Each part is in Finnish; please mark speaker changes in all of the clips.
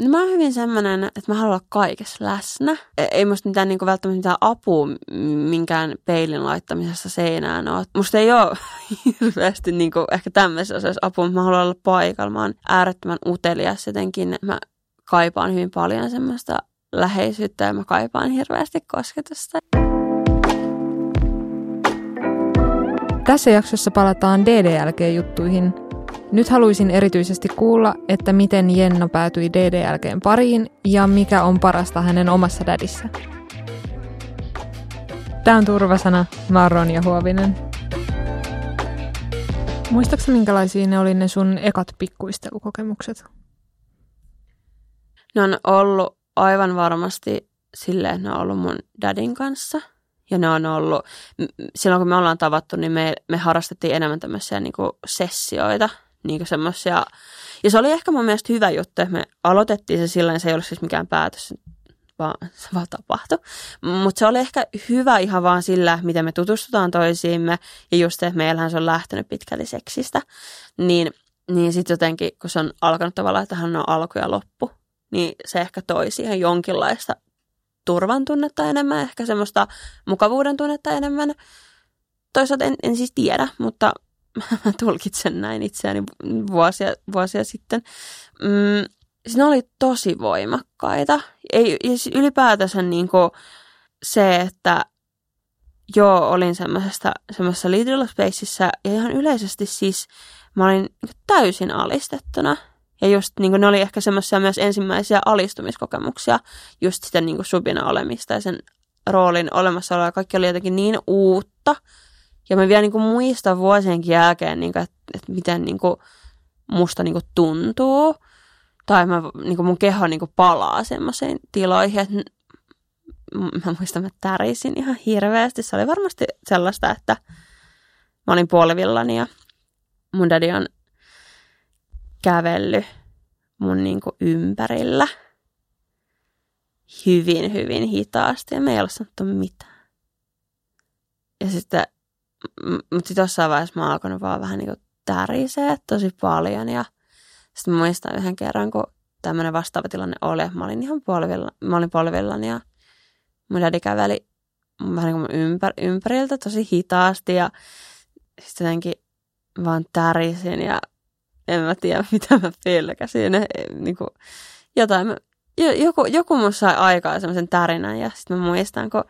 Speaker 1: No mä oon hyvin semmoinen, että mä haluan olla kaikessa läsnä. E, ei musta mitään niin välttämättä mitään apua minkään peilin laittamisessa seinään ole. Musta ei ole hirveästi niin ehkä tämmöisessä asiassa apua, mutta mä haluan olla paikalla. Mä oon äärettömän utelias jotenkin. Mä kaipaan hyvin paljon semmoista läheisyyttä ja mä kaipaan hirveästi kosketusta.
Speaker 2: Tässä jaksossa palataan DDLG-juttuihin – nyt haluaisin erityisesti kuulla, että miten Jenna päätyi DDLGn pariin ja mikä on parasta hänen omassa dadissa. Tämä on Turvasana, mä oon Ronja Huovinen. Muistaaksä minkälaisia ne oli ne sun ekat pikkuistelukokemukset?
Speaker 1: Ne on ollut aivan varmasti silleen, että ne on ollut mun dadin kanssa. Ja ne on ollut, silloin kun me ollaan tavattu, niin me, me harrastettiin enemmän tämmöisiä niin sessioita niin semmoisia. Ja se oli ehkä mun mielestä hyvä juttu, että me aloitettiin se sillä se ei ollut siis mikään päätös, vaan se vaan tapahtui. Mutta se oli ehkä hyvä ihan vaan sillä, miten me tutustutaan toisiimme ja just se, että meillähän se on lähtenyt pitkälti seksistä. Niin, niin sitten jotenkin, kun se on alkanut tavallaan, että hän on alku ja loppu, niin se ehkä toi siihen jonkinlaista turvan tunnetta enemmän, ehkä semmoista mukavuuden tunnetta enemmän. Toisaalta en, en siis tiedä, mutta mä tulkitsen näin itseäni vuosia, vuosia sitten. Mm, siis ne oli tosi voimakkaita. Ei, siis ylipäätänsä niin kuin se, että joo, olin semmoisessa, semmoisessa Little Spaceissa ja ihan yleisesti siis mä olin niin täysin alistettuna. Ja just niin kuin ne oli ehkä semmoisia myös ensimmäisiä alistumiskokemuksia, just sitä niin kuin subina olemista ja sen roolin olemassaoloa. Kaikki oli jotenkin niin uutta – ja mä vielä niin kuin muistan vuosienkin jälkeen, niin kuin, että, että miten niin kuin musta niin kuin tuntuu. Tai mä, niin kuin mun keho niin kuin palaa semmoisiin tiloihin, että mä muistan, että tärisin ihan hirveästi. Se oli varmasti sellaista, että mä olin puolivillani ja mun daddy on kävellyt mun niin kuin ympärillä hyvin, hyvin hitaasti ja me ei ole sanottu mitään. Ja sitten mutta sitten jossain vaiheessa mä oon alkanut vaan vähän niin tärisee tosi paljon. Ja sitten muistan yhden kerran, kun tämmöinen vastaava tilanne oli, mä olin ihan puolivilla, mä olin puolivillani ja mun daddy käveli vähän niin kuin ympär, ympäriltä tosi hitaasti ja sitten jotenkin vaan tärisin ja en mä tiedä, mitä mä pelkäsin. Niin kuin, jotain, joku, joku mun sai aikaa semmoisen tärinän ja sitten mä muistan, kun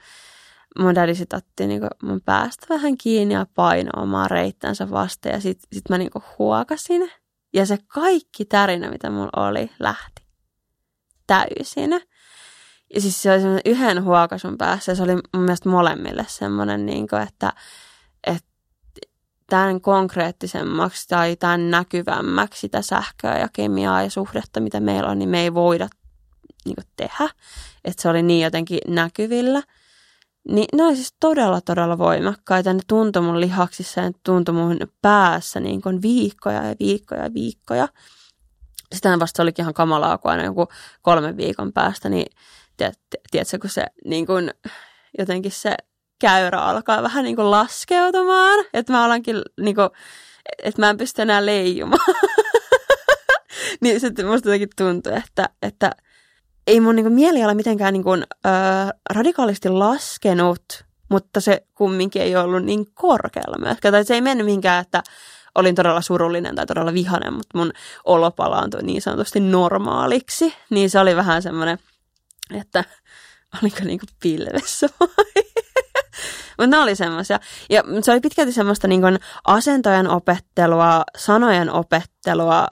Speaker 1: mun daddy sit otti niinku mun päästä vähän kiinni ja paino omaa reittänsä vasta ja sit, sit mä niinku huokasin. Ja se kaikki tärinä, mitä mulla oli, lähti täysin. Ja siis se oli yhden huokasun päässä ja se oli mun mielestä molemmille semmoinen, niinku, että, että tämän konkreettisemmaksi tai tämän näkyvämmäksi sitä sähköä ja kemiaa ja suhdetta, mitä meillä on, niin me ei voida niin tehdä. Että se oli niin jotenkin näkyvillä – niin ne oli siis todella, todella voimakkaita. Ne tuntui mun lihaksissa ja ne tuntui mun päässä niin kuin viikkoja ja viikkoja ja viikkoja. Sitten vasta se olikin ihan kamalaa, kun aina joku kolmen viikon päästä, niin tiedät, tiedätkö, kun se niin kuin, jotenkin se käyrä alkaa vähän niin kuin laskeutumaan, että mä alankin niin kuin, että mä en pysty enää leijumaan. niin sitten musta jotenkin tuntuu, että, että ei mun niin kuin, mieliala mitenkään niin kuin, äh, radikaalisti laskenut, mutta se kumminkin ei ollut niin korkealla myöskään. Tai se ei mennyt mihinkään, että olin todella surullinen tai todella vihainen, mutta mun olo palaantui niin sanotusti normaaliksi. Niin se oli vähän semmoinen, että olinko niinku pilvessä vai? Mutta ne oli semmoisia. Ja se oli pitkälti semmoista niin asentojen opettelua, sanojen opettelua,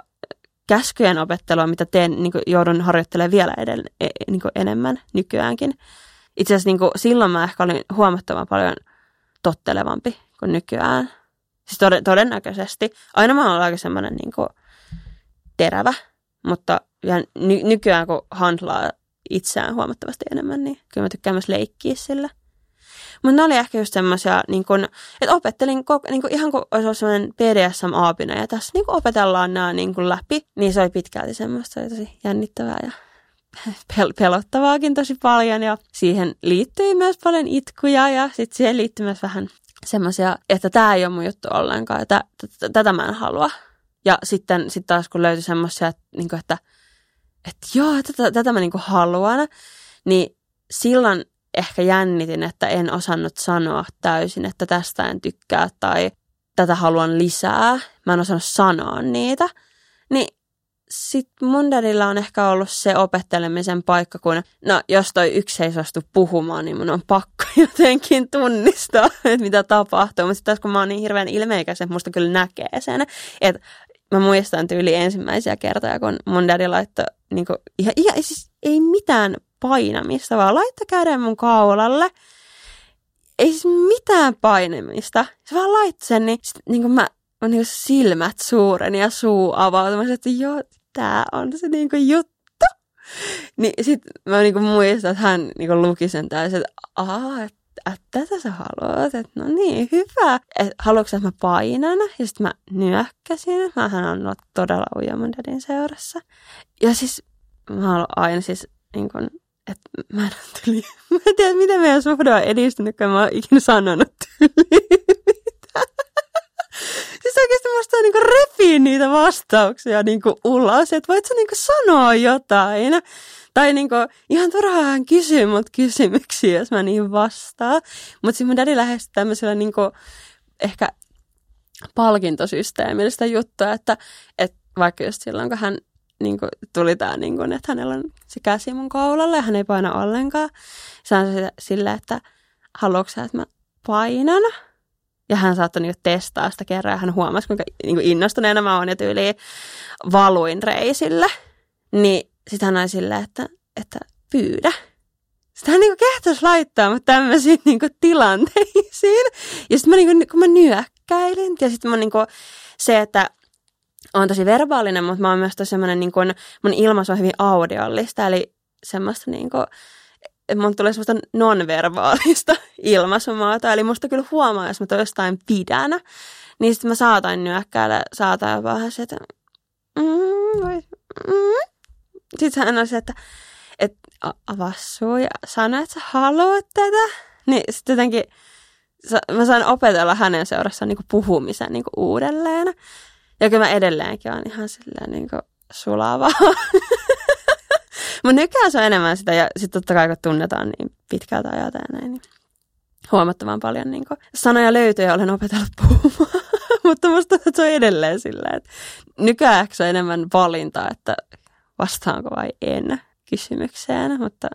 Speaker 1: käskyjen opettelua, mitä teen, niin kuin joudun harjoittelemaan vielä edellä, e, niin kuin enemmän nykyäänkin. Itse asiassa niin kuin silloin mä ehkä olin huomattavan paljon tottelevampi kuin nykyään. Siis tod- todennäköisesti. Aina mä olen aika semmoinen niin terävä, mutta ny- nykyään kun handlaa itseään huomattavasti enemmän, niin kyllä mä tykkään myös leikkiä sillä. Mutta ne oli ehkä just semmoisia, niin että opettelin niin kun, ihan kuin olisi ollut semmoinen PDSM-aapina ja tässä niin opetellaan nämä niin kun läpi, niin se oli pitkälti semmoista, se oli tosi jännittävää ja pel- pelottavaakin tosi paljon ja siihen liittyi myös paljon itkuja ja sitten siihen liittyi myös vähän semmoisia, että tämä ei ole mun juttu ollenkaan, että tätä mä en halua. Ja sitten sit taas kun löytyi semmoisia, että, niin että että joo, tätä, tätä mä niinku haluan, niin silloin ehkä jännitin, että en osannut sanoa täysin, että tästä en tykkää tai tätä haluan lisää. Mä en osannut sanoa niitä. Niin sitten mun dadilla on ehkä ollut se opettelemisen paikka, kun no jos toi yksi ei suostu puhumaan, niin mun on pakko jotenkin tunnistaa, että mitä tapahtuu. Mutta sitten kun mä oon niin hirveän ilmeikäs, että musta kyllä näkee sen, että mä muistan tyyli ensimmäisiä kertoja, kun mun daddy laittoi niin kuin, ihan, ihan, siis ei mitään painamista, vaan laittoi käden mun kaulalle. Ei siis mitään painamista. Se vaan laittoi sen, niin, sit, niin kuin mä, mä niin kuin silmät suuren ja suu avautumassa, että joo, tää on se niin kuin juttu. Niin sit mä niin kuin muistan, että hän niin kuin luki sen täysin, että aah, että että tätä sä haluat, että no niin, hyvä. Että haluatko, että mä painan? Ja sitten mä nyökkäsin. Mähän on ollut todella uja mun dadin seurassa. Ja siis mä haluan aina siis niin kun, että mä en tuli, mä en tiedä, miten meidän suhde on edistynyt, kun mä oon ikinä sanonut tyli Siis oikeasti musta on niinku repii niitä vastauksia niinku ulos, että voit sä niinku sanoa jotain. Tai niinku, ihan turhaan kysyy mut kysymyksiä, jos mä niin vastaan. Mutta sitten mun daddy lähestyi tämmöisellä niinku, ehkä palkintosysteemillistä juttua, että, että vaikka just silloin, kun hän niin kuin, tuli tämä, niin kuin, että hänellä on se käsi mun kaulalle ja hän ei paina ollenkaan. Sanoin sille, että haluatko sä, että mä painan? Ja hän saattoi niin testaa sitä kerran ja hän huomasi, kuinka niin kuin innostuneena mä oon ja tyyliin valuin reisille. Niin sitten hän oli silleen, että, että pyydä. Sitten hän niin kehtäisi laittaa mut tämmöisiin niin tilanteisiin. Ja sitten mä, niin kuin, kun mä nyökkäilin ja sitten mä niin kuin, se, että on tosi verbaalinen, mutta mä oon myös tosi semmoinen, niin mun ilmaisu on hyvin audiollista, eli semmoista niin että mun tulee semmoista nonverbaalista ilmaisumaata, eli musta kyllä huomaa, jos mä jostain pidän, niin sitten mä saatan nyökkäillä, saatan vähän se, että mm, mm. Sitten hän on se, että, että avaa ja sano, että sä haluat tätä. Niin sitten jotenkin mä sain opetella hänen seurassaan niin puhumisen niin uudelleen. Ja kyllä mä edelleenkin on ihan silleen niin sulavaa. Mutta nykyään se on enemmän sitä, ja sitten totta kai kun tunnetaan niin pitkältä ajalta ja näin, niin huomattavan paljon niin sanoja löytyy ja olen opetellut puhumaan. Mutta musta se on edelleen silleen, että nykyään se on enemmän valinta, että vastaanko vai en kysymykseen, mutta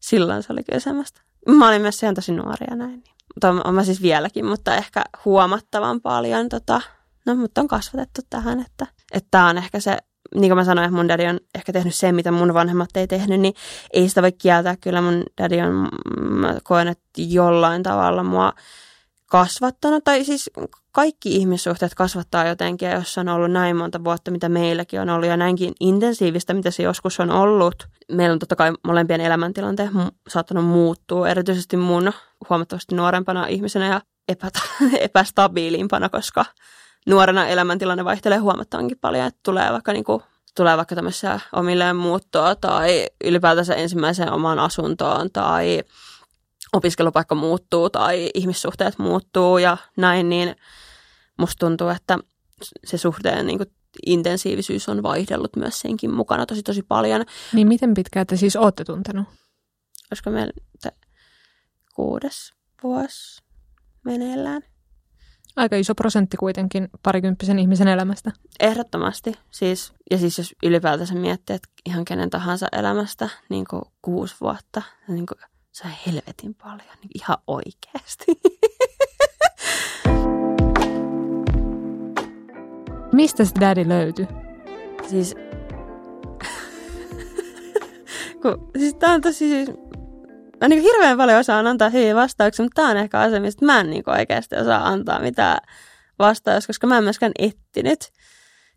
Speaker 1: silloin se oli kyllä semmoista. Mä olin myös ihan tosi nuoria näin. Niin. Mutta on, on mä siis vieläkin, mutta ehkä huomattavan paljon, tota, no mutta on kasvatettu tähän, että tämä on ehkä se, niin kuin mä sanoin, että mun daddy on ehkä tehnyt sen, mitä mun vanhemmat ei tehnyt, niin ei sitä voi kieltää. Kyllä mun daddy on, mä koen, että jollain tavalla mua kasvattanut, tai siis kaikki ihmissuhteet kasvattaa jotenkin, ja jos on ollut näin monta vuotta, mitä meilläkin on ollut, ja näinkin intensiivistä, mitä se joskus on ollut. Meillä on totta kai molempien elämäntilanteet saattanut muuttua, erityisesti mun huomattavasti nuorempana ihmisenä ja epätä, epästabiilimpana, koska nuorena elämäntilanne vaihtelee huomattavankin paljon, että tulee vaikka niin kuin tulee vaikka tämmöisiä omilleen muuttoa tai ylipäätänsä ensimmäiseen omaan asuntoon tai opiskelupaikka muuttuu tai ihmissuhteet muuttuu ja näin, niin musta tuntuu, että se suhteen niin kuin intensiivisyys on vaihdellut myös senkin mukana tosi tosi paljon.
Speaker 2: Niin miten pitkään te siis olette tuntenut?
Speaker 1: Olisiko meillä kuudes vuosi meneillään?
Speaker 2: Aika iso prosentti kuitenkin parikymppisen ihmisen elämästä.
Speaker 1: Ehdottomasti. Siis, ja siis jos ylipäätänsä miettii, että ihan kenen tahansa elämästä niin kuin kuusi vuotta, niin kuin se on helvetin paljon, niin ihan oikeasti.
Speaker 2: Mistä se daddy löytyi?
Speaker 1: Siis, kun, siis tää on tosi siis, mä niin hirveän paljon osaan antaa hyviä vastauksia, mutta tää on ehkä asia, mistä mä en niin oikeasti osaa antaa mitään vastaus, koska mä en myöskään etsinyt.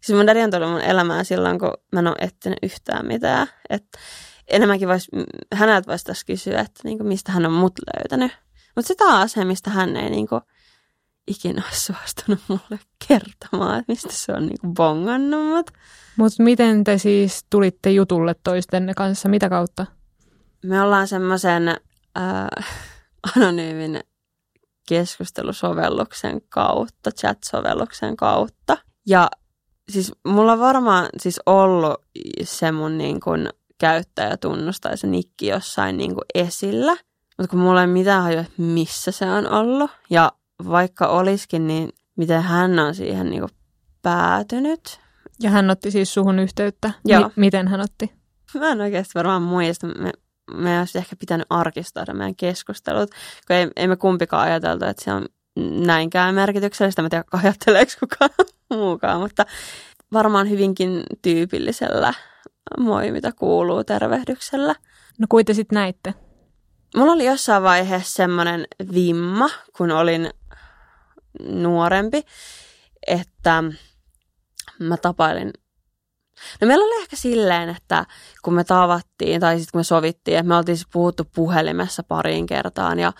Speaker 1: Siis mun on tullut mun elämään silloin, kun mä en ole etsinyt yhtään mitään. Että enemmänkin vois, häneltä voisi tässä kysyä, että niin kuin, mistä hän on mut löytänyt. Mutta se taas se, mistä hän ei niin ikinä ole suostunut mulle kertomaan, että mistä se on niin kuin, bongannut mut.
Speaker 2: Mutta miten te siis tulitte jutulle toistenne kanssa? Mitä kautta?
Speaker 1: Me ollaan semmoisen äh, anonyymin keskustelusovelluksen kautta, chat-sovelluksen kautta. Ja siis mulla on varmaan siis ollut se mun niin kuin käyttäjätunnus tai se nikki jossain niin kuin esillä, mutta kun mulla ei mitään hajua, missä se on ollut. Ja vaikka olisikin, niin miten hän on siihen niin kuin päätynyt.
Speaker 2: Ja hän otti siis suhun yhteyttä.
Speaker 1: Joo.
Speaker 2: Mi- miten hän otti?
Speaker 1: Mä en oikeasti varmaan muista. Me, me olisi ehkä pitänyt arkistoida meidän keskustelut, kun ei, ei me kumpikaan ajateltu, että se on näinkään merkityksellistä. Mä tiedän, ajatteleeko kukaan muukaan, mutta varmaan hyvinkin tyypillisellä moi, mitä kuuluu tervehdyksellä.
Speaker 2: No te sitten näitte?
Speaker 1: Mulla oli jossain vaiheessa semmoinen vimma, kun olin nuorempi, että mä tapailin. No meillä oli ehkä silleen, että kun me tavattiin tai sitten kun me sovittiin, että me oltiin siis puhuttu puhelimessa pariin kertaan ja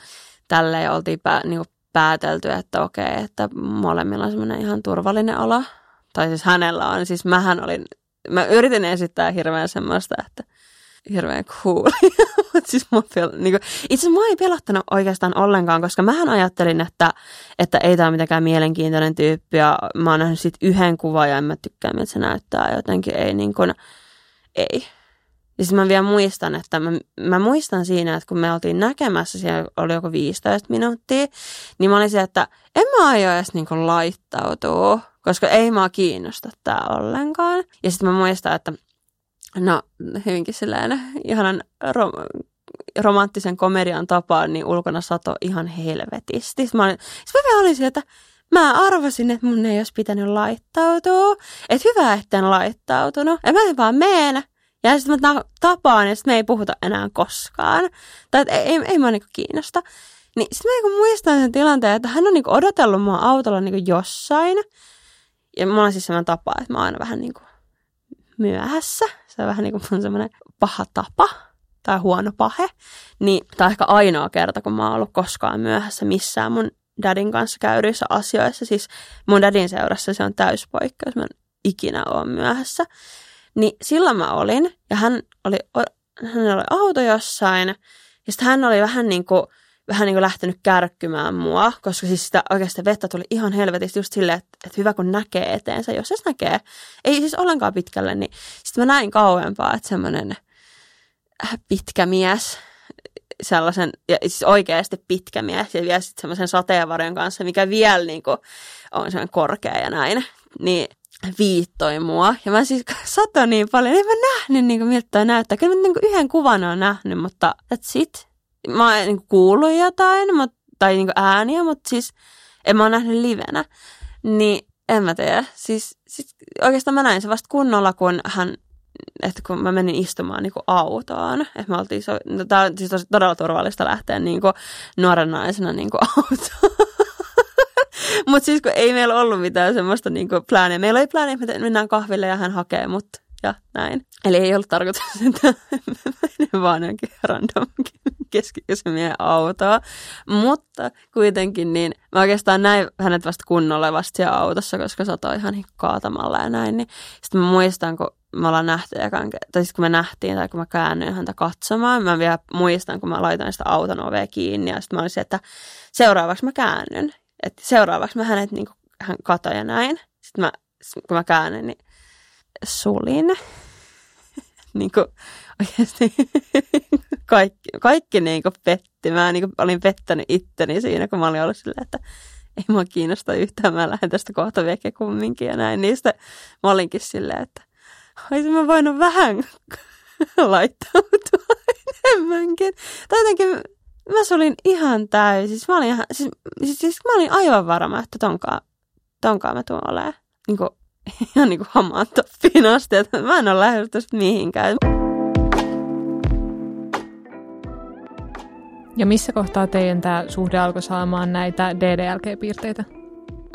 Speaker 1: tälleen oltiin pää, niin päätelty, että okei, että molemmilla on semmoinen ihan turvallinen olo. Tai siis hänellä on, siis mähän olin, mä yritin esittää hirveän semmoista, että hirveän cool. siis mua pel- niin kuin, itse mua ei pelottanut oikeastaan ollenkaan, koska mähän ajattelin, että, että ei tämä ole mitenkään mielenkiintoinen tyyppi ja mä oon nähnyt sit yhden kuvan ja en mä tykkää, miltä se näyttää jotenkin, ei niin kuin, ei. Ja sitten mä vielä muistan, että mä, mä muistan siinä, että kun me oltiin näkemässä, siellä oli joku 15 minuuttia, niin mä olin se, että en mä aio edes niin laittautua, koska ei mä kiinnosta tää ollenkaan. Ja sitten mä muistan, että no hyvinkin sellainen ihanan rom- romanttisen komedian tapaan, niin ulkona sato ihan helvetisti. Sitten mä olin, sitten mä että mä arvasin, että mun ei olisi pitänyt laittautua. Että hyvä, en laittautunut. Ja mä vaan meen. Ja sitten mä tapaan ja sitten me ei puhuta enää koskaan. Tai ei, ei, ei mua niinku kiinnosta. Niin sitten mä niinku muistan sen tilanteen, että hän on niinku odotellut mua autolla niinku jossain. Ja mulla on siis sellainen tapa, että mä aina vähän niinku myöhässä. Se on vähän niin kuin mun semmoinen paha tapa tai huono pahe. Niin tämä on ehkä ainoa kerta, kun mä oon ollut koskaan myöhässä missään mun dadin kanssa käydyissä asioissa. Siis mun dadin seurassa se on täyspoikkeus, mä en ikinä ole myöhässä. Niin silloin mä olin, ja hän oli, hän oli auto jossain, ja sitten hän oli vähän niin kuin, vähän niin kuin lähtenyt kärkkymään mua, koska siis sitä oikeasti vettä tuli ihan helvetisti just silleen, että, että hyvä kun näkee eteensä, jos se näkee, ei siis ollenkaan pitkälle, niin sitten mä näin kauempaa, että semmoinen pitkä mies, sellaisen, ja siis oikeasti pitkä mies, ja vielä sitten semmoisen sateenvarjon kanssa, mikä vielä niin kuin on semmoinen korkea ja näin, niin viittoi mua. Ja mä siis satoin niin paljon, en mä nähnyt niin kuin, miltä toi näyttää. Kyllä mä niin kuin yhden kuvan on nähnyt, mutta that's it. Mä oon niin kuullut jotain, mutta, tai niin ääniä, mutta siis en mä oon nähnyt livenä. Niin en mä tiedä. Siis, siis oikeastaan mä näin se vasta kunnolla, kun hän että kun mä menin istumaan niin autoon, että me oltiin, so, no, tää on siis tosi, todella turvallista lähteä niin nuoren naisena niin kuin autoon. Mutta siis kun ei meillä ollut mitään semmoista niin kuin plääniä. Meillä oli plääniä, että me mennään kahville ja hän hakee mut ja näin. Eli ei ollut tarkoitus, että menen vaan jonkin random keskikäsimiehen autoa. Mutta kuitenkin niin mä oikeastaan näin hänet vasta kunnolla vasta siellä autossa, koska satoi ihan kaatamalla ja näin. Niin sitten mä muistan, kun me ollaan nähty ekan, tai siis kun me nähtiin tai kun mä käännyin häntä katsomaan, mä vielä muistan, kun mä laitoin sitä auton ovea kiinni ja sitten mä olisin, että seuraavaksi mä käännyn. Että seuraavaksi mä hänet niin kuin, hän katoi ja näin. Sitten mä, kun mä käännyin, niin sulin. niin kuin oikeasti kaikki, kaikki niin kuin petti. Mä niin kuin olin pettänyt itteni siinä, kun mä olin ollut silleen, että ei mua kiinnosta yhtään, mä lähden tästä kohta veke kumminkin ja näin. Niistä mä olinkin silleen, että olisin mä voinut vähän laittautua enemmänkin. Tai jotenkin mä sulin ihan täysin. Siis mä olin, ihan, siis, siis, siis mä olin aivan varma, että tonkaan, tonkaan mä tuon olemaan. Niin kuin, ihan niin kuin hamaan toppiin asti, että mä en ole lähdössä tästä mihinkään.
Speaker 2: Ja missä kohtaa teidän tämä suhde alkoi saamaan näitä DDLG-piirteitä?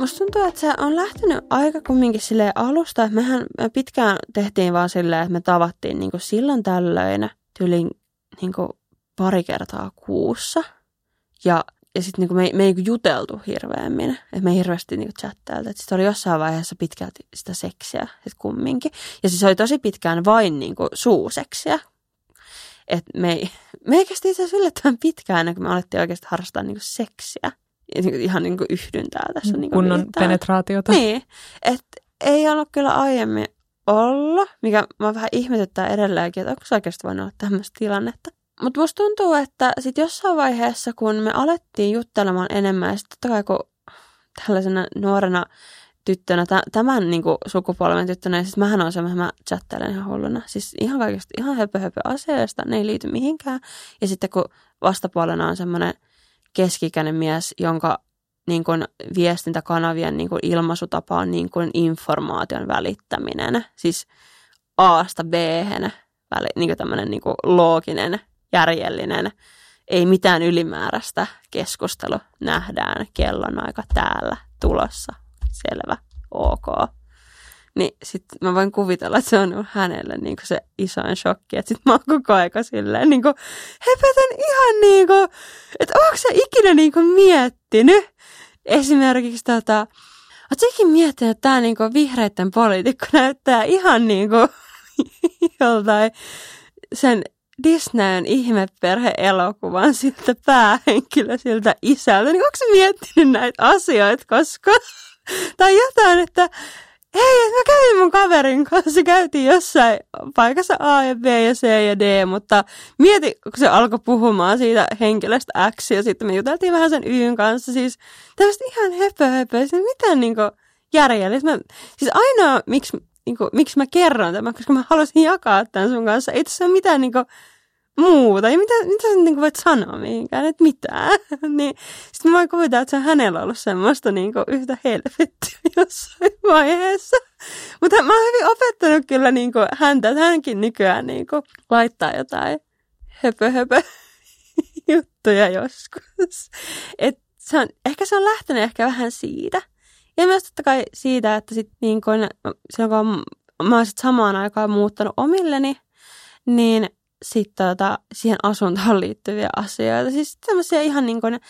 Speaker 1: Musta tuntuu, että se on lähtenyt aika kumminkin sille alusta, että mehän me pitkään tehtiin vaan silleen, että me tavattiin niin silloin tällöin tyylin niin pari kertaa kuussa. Ja, ja sitten niinku me, me ei niinku juteltu hirveämmin. Että me ei hirveästi niinku chattailtu. Sitten oli jossain vaiheessa pitkälti sitä seksiä sit kumminkin. Ja siis oli tosi pitkään vain niinku suuseksiä. Et me ei, me ei kestä itse asiassa yllättävän pitkään ennen kuin me alettiin oikeasti harrastaa niinku seksiä. Ja niinku ihan niinku yhdyntää tässä. Niinku
Speaker 2: Kunnon viittaa. penetraatiota.
Speaker 1: Niin. Et, ei ollut kyllä aiemmin ollut, mikä mä vähän ihmetyttää edelleenkin, että onko se oikeasti voinut olla tämmöistä tilannetta. Mutta musta tuntuu, että sitten jossain vaiheessa, kun me alettiin juttelemaan enemmän, ja totta kai kun tällaisena nuorena tyttönä, tämän niin kuin, sukupolven tyttönä, ja siis mähän on semmoinen, mä chattelen ihan hulluna. Siis ihan kaikista, ihan höpö höpö asioista, ne ei liity mihinkään. Ja sitten kun vastapuolena on semmoinen keskikäinen mies, jonka niin kuin, viestintäkanavien niin kuin, ilmaisutapa on niin kuin, informaation välittäminen. Siis A-sta b niin kuin tämmöinen niin kuin, looginen, järjellinen, ei mitään ylimääräistä keskustelu. Nähdään kellonaika täällä tulossa selvä, ok. Niin sitten mä voin kuvitella, että se on hänelle niin se isoin shokki. Että sit mä oon koko aika silleen niin kuin, hepätän ihan niin kuin, että onko se ikinä niin kuin miettinyt esimerkiksi tota, Oletko ikinä miettinyt, että tämä niinku vihreiden poliitikko näyttää ihan niin kuin joltain sen Disneyn ihmeperhe-elokuvan siltä päähenkilö, siltä isältä. Niin onko miettinyt näitä asioita koskaan? tai jotain, että hei, mä kävin mun kaverin kanssa, käytiin jossain paikassa A ja B ja C ja D, mutta mieti, kun se alkoi puhumaan siitä henkilöstä X ja sitten me juteltiin vähän sen Yn kanssa, siis tämmöistä ihan höpö höpö, siis mitään niinku järjellistä. Siis ainoa, miksi, niinku, miksi mä kerron tämän, koska mä haluaisin jakaa tämän sun kanssa, ei tässä ole mitään niinku, muuta. Ja mitä, mitä sä niin voit sanoa mihinkään, että mitään. niin, sitten mä voin kuvitella, että se on hänellä ollut semmoista niin kuin, yhtä helvettiä jossain vaiheessa. Mutta mä oon hyvin opettanut kyllä niin kuin, häntä, että hänkin nykyään niin kuin, laittaa jotain höpö höpö juttuja joskus. Et se on, ehkä se on lähtenyt ehkä vähän siitä. Ja myös totta kai siitä, että sit niin kun, silloin kun mä oon sit samaan aikaan muuttanut omilleni, niin sitten tota, siihen asuntoon liittyviä asioita. Siis tämmöisiä ihan niin kuin,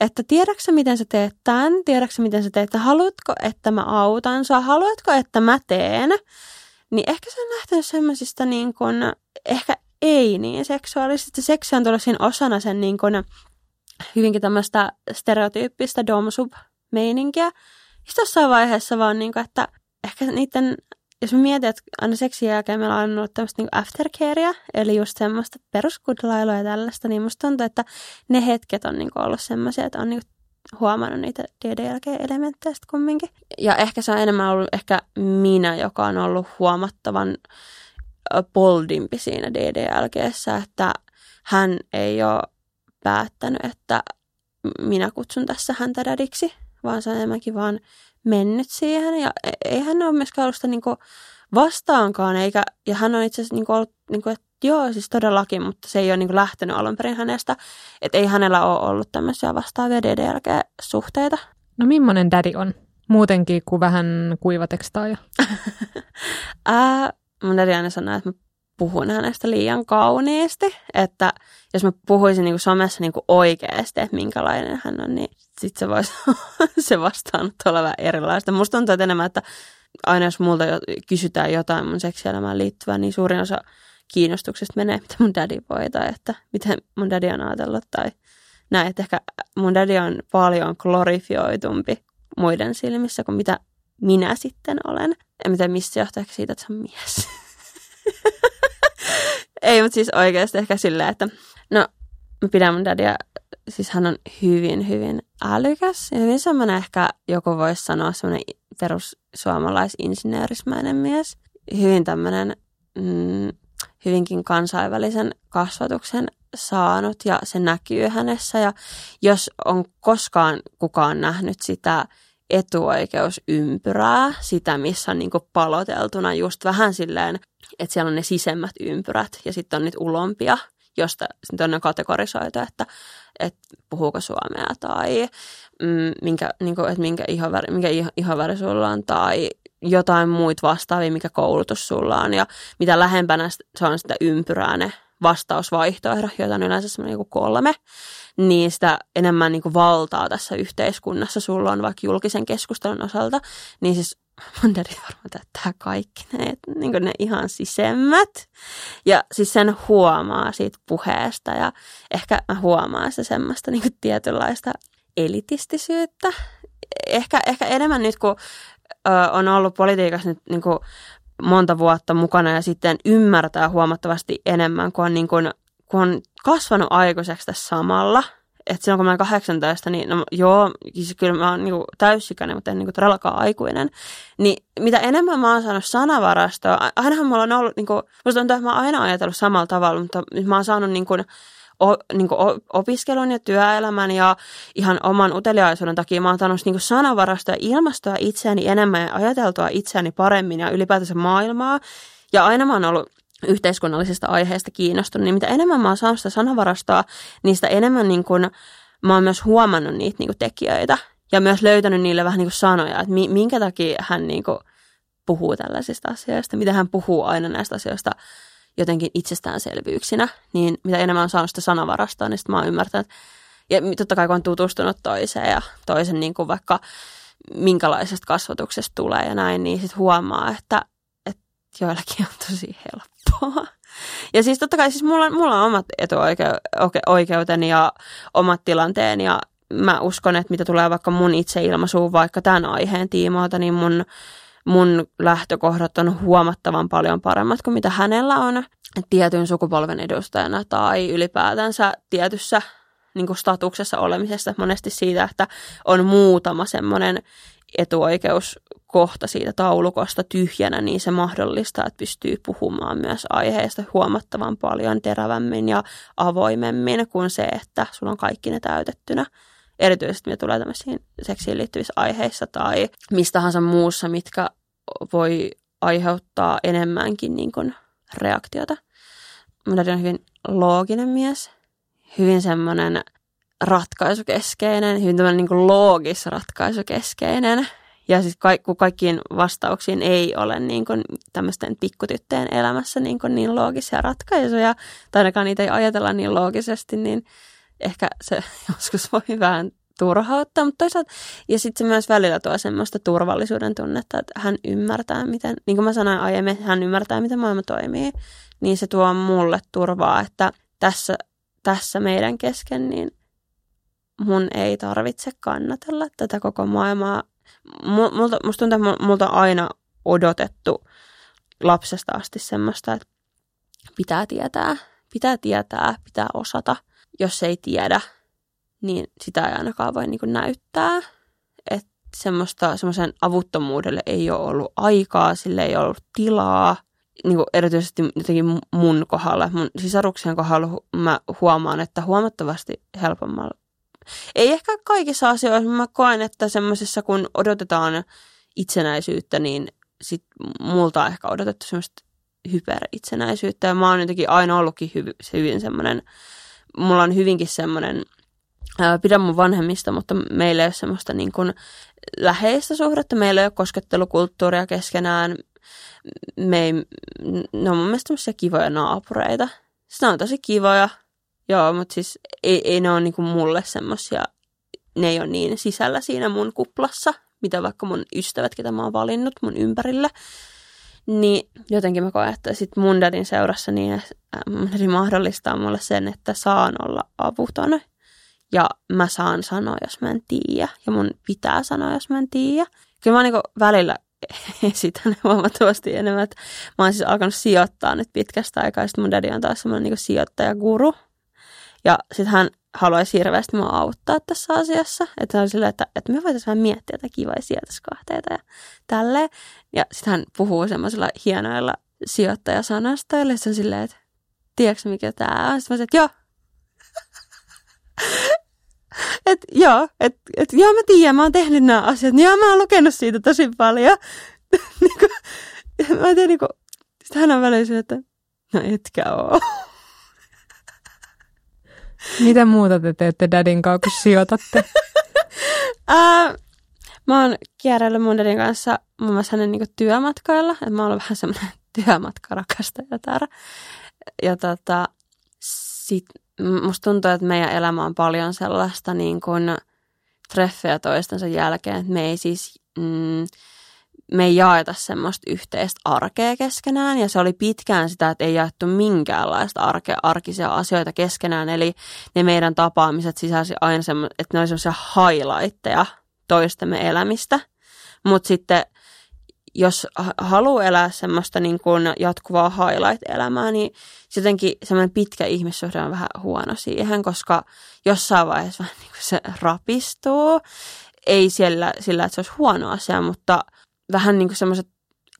Speaker 1: että tiedätkö miten sä teet tämän, tiedätkö miten sä teet, haluatko, että mä autan sua, haluatko, että mä teen. Niin ehkä se on lähtenyt semmoisista niin kuin, ehkä ei niin seksuaalisesti. Seksi on tullut siinä osana sen niin kuin, hyvinkin tämmöistä stereotyyppistä domsub-meininkiä. Sitten jossain vaiheessa vaan, niin kuin, että ehkä niiden jos mä mietin, että aina seksin jälkeen meillä on ollut tämmöistä niin aftercarea, eli just semmoista peruskudlailua ja tällaista, niin musta tuntuu, että ne hetket on niin ollut semmoisia, että on niin huomannut niitä DD-elementtejä sitten kumminkin. Ja ehkä se on enemmän ollut ehkä minä, joka on ollut huomattavan boldimpi siinä DD-jälkeessä, että hän ei ole päättänyt, että minä kutsun tässä häntä dadiksi, vaan se on enemmänkin vaan mennyt siihen ja e- ei hän ole myöskään ollut sitä niin vastaankaan, eikä, ja hän on itse asiassa niin ollut, niin kuin, että joo, siis todellakin, mutta se ei ole niin lähtenyt alun perin hänestä, että ei hänellä ole ollut tämmöisiä vastaavia DDLG-suhteita.
Speaker 2: No millainen daddy on? Muutenkin kuin vähän kuivatekstaaja.
Speaker 1: Ää, mun daddy aina sanoo, että mä puhun hänestä liian kauniisti, että jos mä puhuisin niin kuin somessa niin kuin oikeasti, että minkälainen hän on, niin sitten se voisi se vastaanotto olla vähän erilaista. Musta tuntuu että enemmän, että aina jos multa jo, kysytään jotain mun seksielämään liittyvää, niin suurin osa kiinnostuksesta menee, mitä mun daddy voi tai että miten mun daddy on ajatellut tai näin, että ehkä mun daddy on paljon glorifioitumpi muiden silmissä kuin mitä minä sitten olen. Ja mitä missä johtaa siitä, että se on mies. Ei, mutta siis oikeasti ehkä silleen, että no, mä pidän mun dadia, siis hän on hyvin, hyvin älykäs ja hyvin semmoinen ehkä, joku voisi sanoa semmoinen perussuomalaisinsinöörismäinen mies. Hyvin tämmöinen mm, hyvinkin kansainvälisen kasvatuksen saanut ja se näkyy hänessä. Ja jos on koskaan kukaan nähnyt sitä etuoikeusympyrää, sitä missä on niin paloteltuna just vähän silleen, että siellä on ne sisemmät ympyrät ja sitten on niitä ulompia, josta on kategorisoitu, että, että puhuuko suomea tai mm, minkä, niin kuin, että minkä ihoväri, minkä ihoväri sulla on tai jotain muita vastaavia, mikä koulutus sulla on. Ja mitä lähempänä se on sitä ympyrää ne vastausvaihtoehdot, joita on yleensä semmoinen joku kolme, niin sitä enemmän niin kuin valtaa tässä yhteiskunnassa sulla on vaikka julkisen keskustelun osalta, niin siis mun daddy varmaan täyttää kaikki ne, niin ne ihan sisemmät. Ja siis sen huomaa siitä puheesta ja ehkä mä huomaan se semmoista niin tietynlaista elitistisyyttä. Ehkä, ehkä enemmän nyt, kun ö, on ollut politiikassa nyt niin kuin monta vuotta mukana ja sitten ymmärtää huomattavasti enemmän, kun on, niin kuin, kun on kasvanut aikuiseksi tässä samalla. Että silloin kun mä olen 18, niin no, joo, siis kyllä mä oon niin täysikäinen, mutta en niin kuin todellakaan aikuinen. Niin mitä enemmän mä oon saanut sanavarastoa, ainahan mulla on ollut, niin kuin, musta tuntuu, että mä oon aina ajatellut samalla tavalla, mutta mä oon saanut niin kuin, o, niin opiskelun ja työelämän ja ihan oman uteliaisuuden takia mä oon tannut niin sanavarastoa ja ilmastoa itseäni enemmän ja ajateltua itseäni paremmin ja ylipäätänsä maailmaa. Ja aina mä oon ollut yhteiskunnallisista aiheista kiinnostunut, niin mitä enemmän mä oon saanut sitä sanavarastoa, niin sitä enemmän niin kuin, mä oon myös huomannut niitä niin kuin tekijöitä ja myös löytänyt niille vähän niin kuin sanoja, että minkä takia hän niin kuin puhuu tällaisista asioista, mitä hän puhuu aina näistä asioista jotenkin itsestäänselvyyksinä, niin mitä enemmän on saanut sitä sanavarastoa, niin sitten mä oon ymmärtänyt, ja totta kai kun on tutustunut toiseen ja toisen niin kuin vaikka minkälaisesta kasvatuksesta tulee ja näin, niin sitten huomaa, että joillakin on tosi helppoa. Ja siis totta kai siis mulla, mulla on omat etuoikeuteni ja omat tilanteeni ja mä uskon, että mitä tulee vaikka mun itseilmaisuun vaikka tämän aiheen tiimoilta, niin mun mun lähtökohdat on huomattavan paljon paremmat kuin mitä hänellä on tietyn sukupolven edustajana tai ylipäätänsä tietyssä niin kuin statuksessa olemisesta monesti siitä, että on muutama semmoinen etuoikeuskohta siitä taulukosta tyhjänä, niin se mahdollistaa, että pystyy puhumaan myös aiheesta huomattavan paljon terävämmin ja avoimemmin kuin se, että sulla on kaikki ne täytettynä. Erityisesti mitä tulee tämmöisiin seksiin liittyvissä aiheissa tai mistähansa muussa, mitkä voi aiheuttaa enemmänkin niin kuin reaktiota. Mun on hyvin looginen mies, hyvin semmoinen ratkaisukeskeinen, hyvin tämmöinen niin loogis ratkaisukeskeinen. Ja siis ka- kun kaikkiin vastauksiin ei ole niin kuin tämmöisten pikkutyttöjen elämässä niin, kuin niin loogisia ratkaisuja, tai ainakaan niitä ei ajatella niin loogisesti, niin ehkä se joskus voi vähän turhauttaa, mutta toisaalta, ja sitten se myös välillä tuo semmoista turvallisuuden tunnetta, että hän ymmärtää, miten, niin kuin mä sanoin aiemmin, hän ymmärtää, miten maailma toimii, niin se tuo mulle turvaa, että tässä, tässä meidän kesken, niin mun ei tarvitse kannatella tätä koko maailmaa. Multa, musta tuntuu, että multa on aina odotettu lapsesta asti semmoista, että pitää tietää, pitää tietää, pitää osata. Jos ei tiedä, niin sitä ei ainakaan voi niin näyttää. Että semmoista, semmoisen avuttomuudelle ei ole ollut aikaa, sille ei ole ollut tilaa. Niin kuin erityisesti jotenkin mun kohdalla, mun sisaruksien kohdalla mä huomaan, että huomattavasti helpommalla. Ei ehkä kaikissa asioissa, mä koen, että semmoisessa kun odotetaan itsenäisyyttä, niin sit multa on ehkä odotettu semmoista hyperitsenäisyyttä. Ja mä oon jotenkin aina ollutkin hyvin, hyvin semmoinen, mulla on hyvinkin semmoinen pidän mun vanhemmista, mutta meillä ei ole semmoista niin kuin läheistä suhdetta. Meillä ei ole koskettelukulttuuria keskenään. Me ei, ne on mun mielestä kivoja naapureita. Ne on tosi kivoja, joo, mutta siis ei, ei ne ole niin kuin mulle semmoisia, ne ei ole niin sisällä siinä mun kuplassa, mitä vaikka mun ystävät, ketä mä oon valinnut mun ympärillä. Niin jotenkin mä koen, että sit mun dadin seurassa niin mun dadin mahdollistaa mulle sen, että saan olla avuton ja mä saan sanoa, jos mä en tiedä. Ja mun pitää sanoa, jos mä en tiedä. Kyllä mä niinku välillä esitän huomattavasti enemmän. Että mä oon siis alkanut sijoittaa nyt pitkästä aikaa. Sitten mun daddy on taas semmoinen niinku sijoittajaguru. Ja sitten hän haluaisi hirveästi mua auttaa tässä asiassa. Että hän on silleen, että, että me voitaisiin vähän miettiä jotain kivoja sijoituskohteita ja tälleen. Ja sitten hän puhuu semmoisilla hienoilla sijoittajasanastoilla. Ja se on silleen, että tiedätkö mikä tämä on? Sitten mä sanoin, että joo, et joo, et, et, joo mä tiedän, mä oon tehnyt nämä asiat. Joo, mä oon lukenut siitä tosi paljon. niinku, mä tein niinku, sitten hän on välissä, että no etkä oo.
Speaker 2: Mitä muuta te teette dadin kanssa, kun sijoitatte?
Speaker 1: uh, mä oon kierrellyt mun dadin kanssa muun muassa hänen niinku työmatkailla. Et mä oon ollut vähän semmoinen työmatkarakastaja täällä. Ja tota, sit musta tuntuu, että meidän elämä on paljon sellaista niin kuin treffejä toistensa jälkeen, että me ei siis, mm, me ei jaeta semmoista yhteistä arkea keskenään ja se oli pitkään sitä, että ei jaettu minkäänlaista arke, arkisia asioita keskenään, eli ne meidän tapaamiset sisälsi aina semmo, että ne oli semmoisia highlightteja toistemme elämistä, mutta sitten jos haluaa elää semmoista niin kuin jatkuvaa highlight-elämää, niin jotenkin semmoinen pitkä ihmissuhde on vähän huono siihen, koska jossain vaiheessa niin kuin se rapistuu. Ei siellä, sillä, että se olisi huono asia, mutta vähän niin kuin semmoiset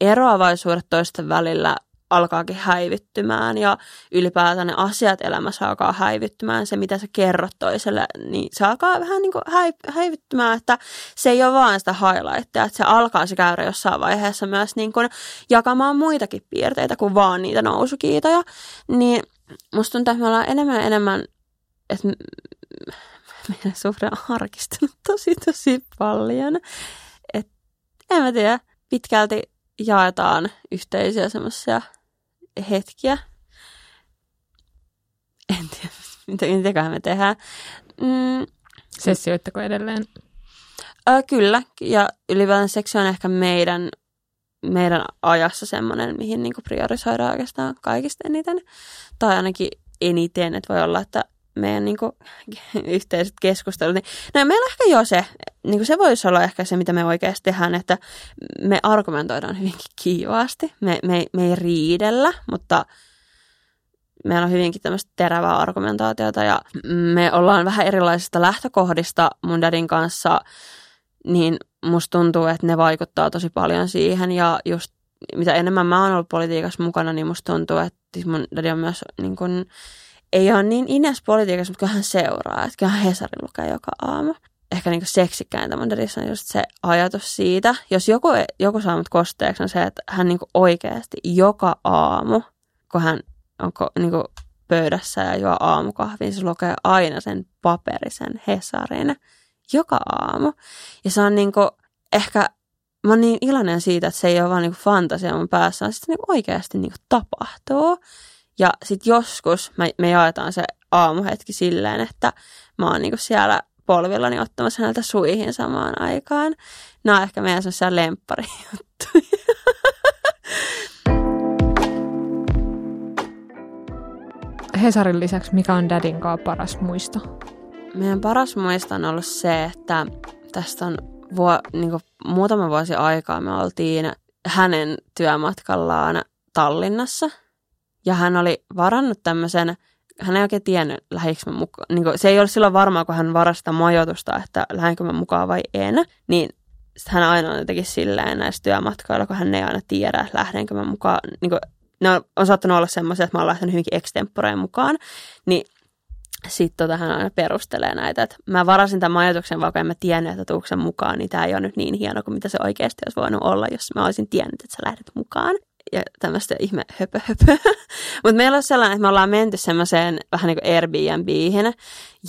Speaker 1: eroavaisuudet toisten välillä alkaakin häivittymään ja ylipäätään ne asiat elämässä alkaa häivittymään. Se, mitä sä kerrot toiselle, niin se alkaa vähän niin kuin häivittymään, että se ei ole vaan sitä highlightia, että se alkaa se käydä jossain vaiheessa myös niin kuin jakamaan muitakin piirteitä kuin vaan niitä nousukiitoja. Niin musta tuntuu, että me ollaan enemmän ja enemmän, että meidän suhde on harkistunut tosi tosi paljon. En mä tiedä, pitkälti jaetaan yhteisiä semmoisia hetkiä. En tiedä, mitä, mitäköhän me tehdään. Mm.
Speaker 2: Sessioitteko edelleen?
Speaker 1: Ö, kyllä, ja ylipäätään seksi on ehkä meidän, meidän ajassa semmoinen, mihin niinku priorisoidaan oikeastaan kaikista eniten. Tai ainakin eniten, että voi olla, että meidän niin kuin, yhteiset keskustelut, niin no, meillä ehkä jo se, niin kuin se voisi olla ehkä se, mitä me oikeasti tehdään, että me argumentoidaan hyvinkin kiivaasti, me, me, me ei riidellä, mutta meillä on hyvinkin tämmöistä terävää argumentaatiota ja me ollaan vähän erilaisista lähtökohdista mun dadin kanssa, niin musta tuntuu, että ne vaikuttaa tosi paljon siihen ja just mitä enemmän mä oon ollut politiikassa mukana, niin musta tuntuu, että mun dadi on myös niin kuin, ei ole niin Ines politiikassa, mutta kyllä hän seuraa. Että kyllä hän Hesari lukee joka aamu. Ehkä niin seksikkäintä Mandarissa on just se ajatus siitä. Jos joku, joku saa mut kosteeksi, on se, että hän niin oikeasti joka aamu, kun hän on niin pöydässä ja juo aamukahvin, se lukee aina sen paperisen Hesarin. Joka aamu. Ja se on niin ehkä mä oon niin iloinen siitä, että se ei ole vaan niin fantasia mun päässä, vaan sitten niin oikeasti niin tapahtuu. Ja sitten joskus me, me jaetaan se aamuhetki silleen, että mä oon niinku siellä polvillani ottamassa häneltä suihin samaan aikaan. Nämä on ehkä meidän semmoisia lempparijuttuja.
Speaker 2: Hesarin lisäksi mikä on Dadin kanssa paras muisto?
Speaker 1: Meidän paras muisto on ollut se, että tästä on vuo, niin muutama vuosi aikaa me oltiin hänen työmatkallaan Tallinnassa – ja hän oli varannut tämmöisen, hän ei oikein tiennyt, lähdikö mä mukaan. Niin kuin, se ei ole silloin varmaa, kun hän varastaa majoitusta, että lähdenkö mä mukaan vai en. Niin hän aina on jotenkin silleen näissä työmatkoilla, kun hän ei aina tiedä, lähdenkö mä mukaan. Niin kuin, ne on, on saattanut olla semmoisia, että mä oon lähtenyt hyvinkin extemporeen mukaan. Niin sitten tota, hän aina perustelee näitä, että mä varasin tämän majoituksen, vaikka en mä tiennyt, että tuuksen mukaan, niin tämä ei ole nyt niin hieno kuin mitä se oikeasti olisi voinut olla, jos mä olisin tiennyt, että sä lähdet mukaan ja tämmöistä ihme höpö höpö. Mutta meillä on sellainen, että me ollaan menty semmoiseen vähän niin kuin Airbnbihin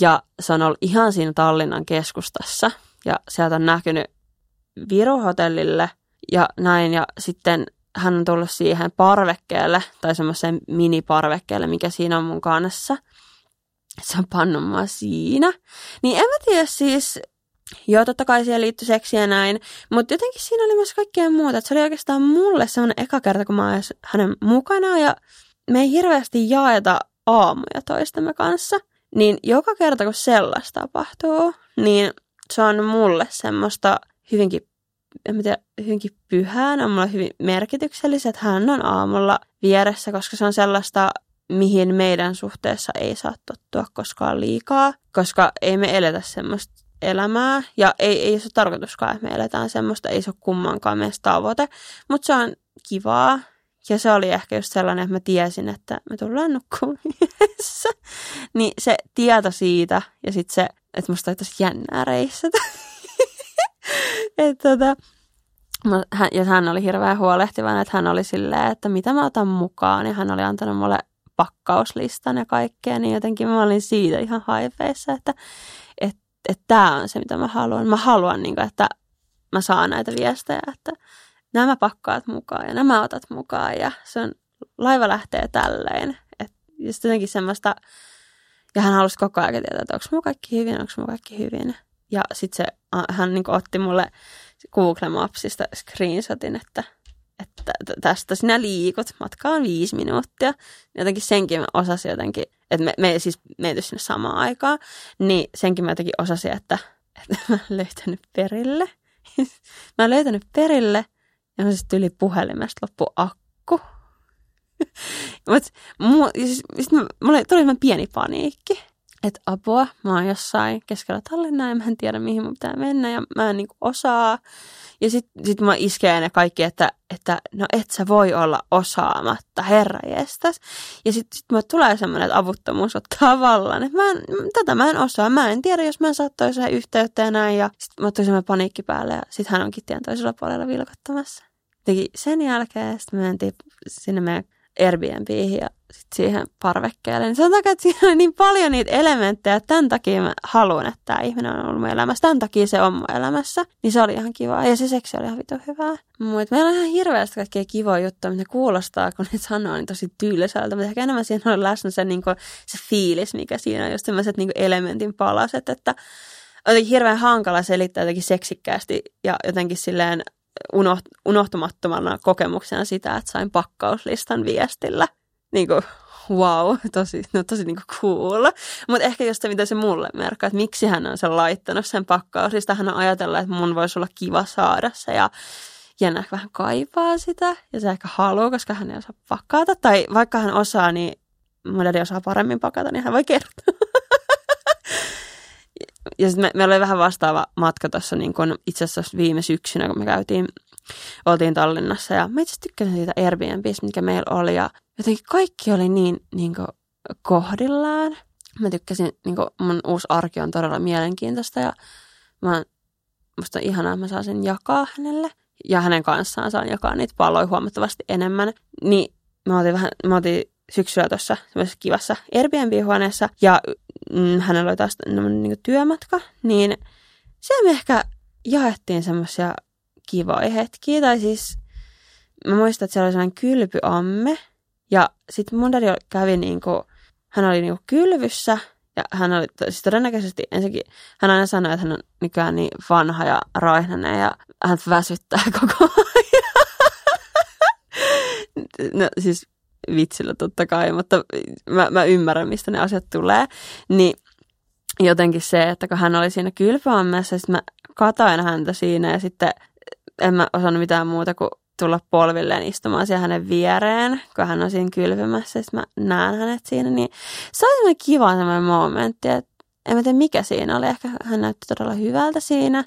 Speaker 1: ja se on ollut ihan siinä Tallinnan keskustassa ja sieltä on näkynyt Viru-hotellille ja näin ja sitten hän on tullut siihen parvekkeelle tai semmoiseen miniparvekkeelle, mikä siinä on mun kanssa. Se on pannut mua siinä. Niin en mä tiedä siis, Joo, totta kai siihen liittyi seksiä ja näin, mutta jotenkin siinä oli myös kaikkea muuta. Että se oli oikeastaan mulle semmoinen eka kerta, kun mä olen hänen mukana ja me ei hirveästi jaeta aamuja toistemme kanssa. Niin joka kerta, kun sellaista tapahtuu, niin se on mulle semmoista hyvinkin, en tiedä, hyvinkin pyhää. Ne on mulle hyvin merkityksellistä, että hän on aamulla vieressä, koska se on sellaista, mihin meidän suhteessa ei saa tottua koskaan liikaa, koska ei me eletä semmoista elämää. Ja ei, ei se ole tarkoituskaan, että me eletään semmoista, ei se ole kummankaan meistä tavoite. Mutta se on kivaa. Ja se oli ehkä just sellainen, että mä tiesin, että me tullaan nukkumaan yhdessä. Niin se tieto siitä ja sitten se, että musta oli tosi jännää reissata. että tota, ja hän oli hirveän huolehtivainen, että hän oli silleen, että mitä mä otan mukaan. Ja hän oli antanut mulle pakkauslistan ja kaikkea, niin jotenkin mä olin siitä ihan haifeissa, että että tämä on se, mitä mä haluan. Mä haluan, niin kuin, että mä saan näitä viestejä, että nämä pakkaat mukaan ja nämä otat mukaan ja se on, laiva lähtee tälleen. Et, sitten jotenkin semmoista, ja hän halusi koko ajan tietää, että onko mulla kaikki hyvin, onko mulla kaikki hyvin. Ja sitten hän niin otti mulle Google Mapsista screenshotin, että, että tästä sinä liikut, matka on viisi minuuttia. Jotenkin senkin mä osasin jotenkin että me, me siis menty sinne samaan aikaan, niin senkin mä jotenkin osasin, että, että mä oon löytänyt perille. mä oon löytänyt perille Ja mä sitten yli puhelimesta loppu akku. Mut, mu, siis, siis mulle tuli pieni paniikki että apua, mä oon jossain keskellä Tallinnaa ja mä en tiedä mihin mun pitää mennä ja mä en niinku osaa. Ja sitten sit mä iskee ne kaikki, että, että no et sä voi olla osaamatta, herra jestas. Ja sitten sit mulle tulee semmoinen, että avuttomuus on tavallaan, että mä en, tätä mä en osaa, mä en tiedä, jos mä en saa toiseen yhteyttä ja näin. Ja sitten mä tuli semmoinen paniikki päälle ja sitten hän onkin tien toisella puolella vilkottamassa. Teki sen jälkeen sitten me mentiin sinne meidän Airbnbiin ja sit siihen parvekkeelle. Niin sanotaan, että siinä on niin paljon niitä elementtejä, että tämän takia mä haluan, että tämä ihminen on ollut mun elämässä. Tämän takia se on mun elämässä. Niin se oli ihan kiva. Ja se seksi oli ihan vitu hyvää. Mutta meillä on ihan hirveästi kaikkea kivoa juttua, mitä kuulostaa, kun niitä sanoo, niin tosi tyyliseltä. Mutta ehkä enemmän siinä on läsnä se, niin kuin, se fiilis, mikä siinä on. Just sellaiset niin elementin palaset, että on hirveän hankala selittää jotenkin seksikkäästi ja jotenkin silleen unoht, unohtumattomana kokemuksena sitä, että sain pakkauslistan viestillä. Niin kuin, wow, tosi, no tosi niin kuin cool. Mutta ehkä just se, mitä se mulle merkkaa, että miksi hän on sen laittanut sen pakkauslistan. Hän on ajatellut, että mun voisi olla kiva saada se ja Jenna ehkä vähän kaipaa sitä ja se ehkä haluaa, koska hän ei osaa pakata. Tai vaikka hän osaa, niin mun osaa paremmin pakata, niin hän voi kertoa. Ja sitten me, meillä oli vähän vastaava matka tuossa niin kun itse asiassa viime syksynä, kun me käytiin, oltiin Tallinnassa ja mä itse tykkäsin siitä Airbnbistä, mikä meillä oli ja jotenkin kaikki oli niin, niin kuin, kohdillaan. Mä tykkäsin, niin kuin, mun uusi arki on todella mielenkiintoista ja mä, musta on ihanaa, että mä saan sen jakaa hänelle ja hänen kanssaan saan jakaa niitä paloja huomattavasti enemmän. Niin mä otin vähän, mä otin syksyllä tuossa kivassa Airbnb-huoneessa ja mm, hänellä oli taas niin työmatka, niin siellä me ehkä jaettiin semmoisia kivoja hetkiä. Tai siis mä muistan, että siellä oli sellainen kylpyamme ja sitten mun daddy kävi niin kuin, hän oli niin kuin kylvyssä ja hän oli siis todennäköisesti ensinnäkin, hän aina sanoi, että hän on nykyään niin vanha ja raihnainen ja hän väsyttää koko ajan. no siis vitsillä totta kai, mutta mä, mä ymmärrän, mistä ne asiat tulee. Niin jotenkin se, että kun hän oli siinä kylpyammessa, sitten mä katoin häntä siinä ja sitten en mä osannut mitään muuta kuin tulla polvilleen istumaan siellä hänen viereen, kun hän on siinä kylpymässä, ja mä näen hänet siinä, niin se oli semmoinen kiva semmoinen momentti, että en mä tiedä mikä siinä oli, ehkä hän näytti todella hyvältä siinä,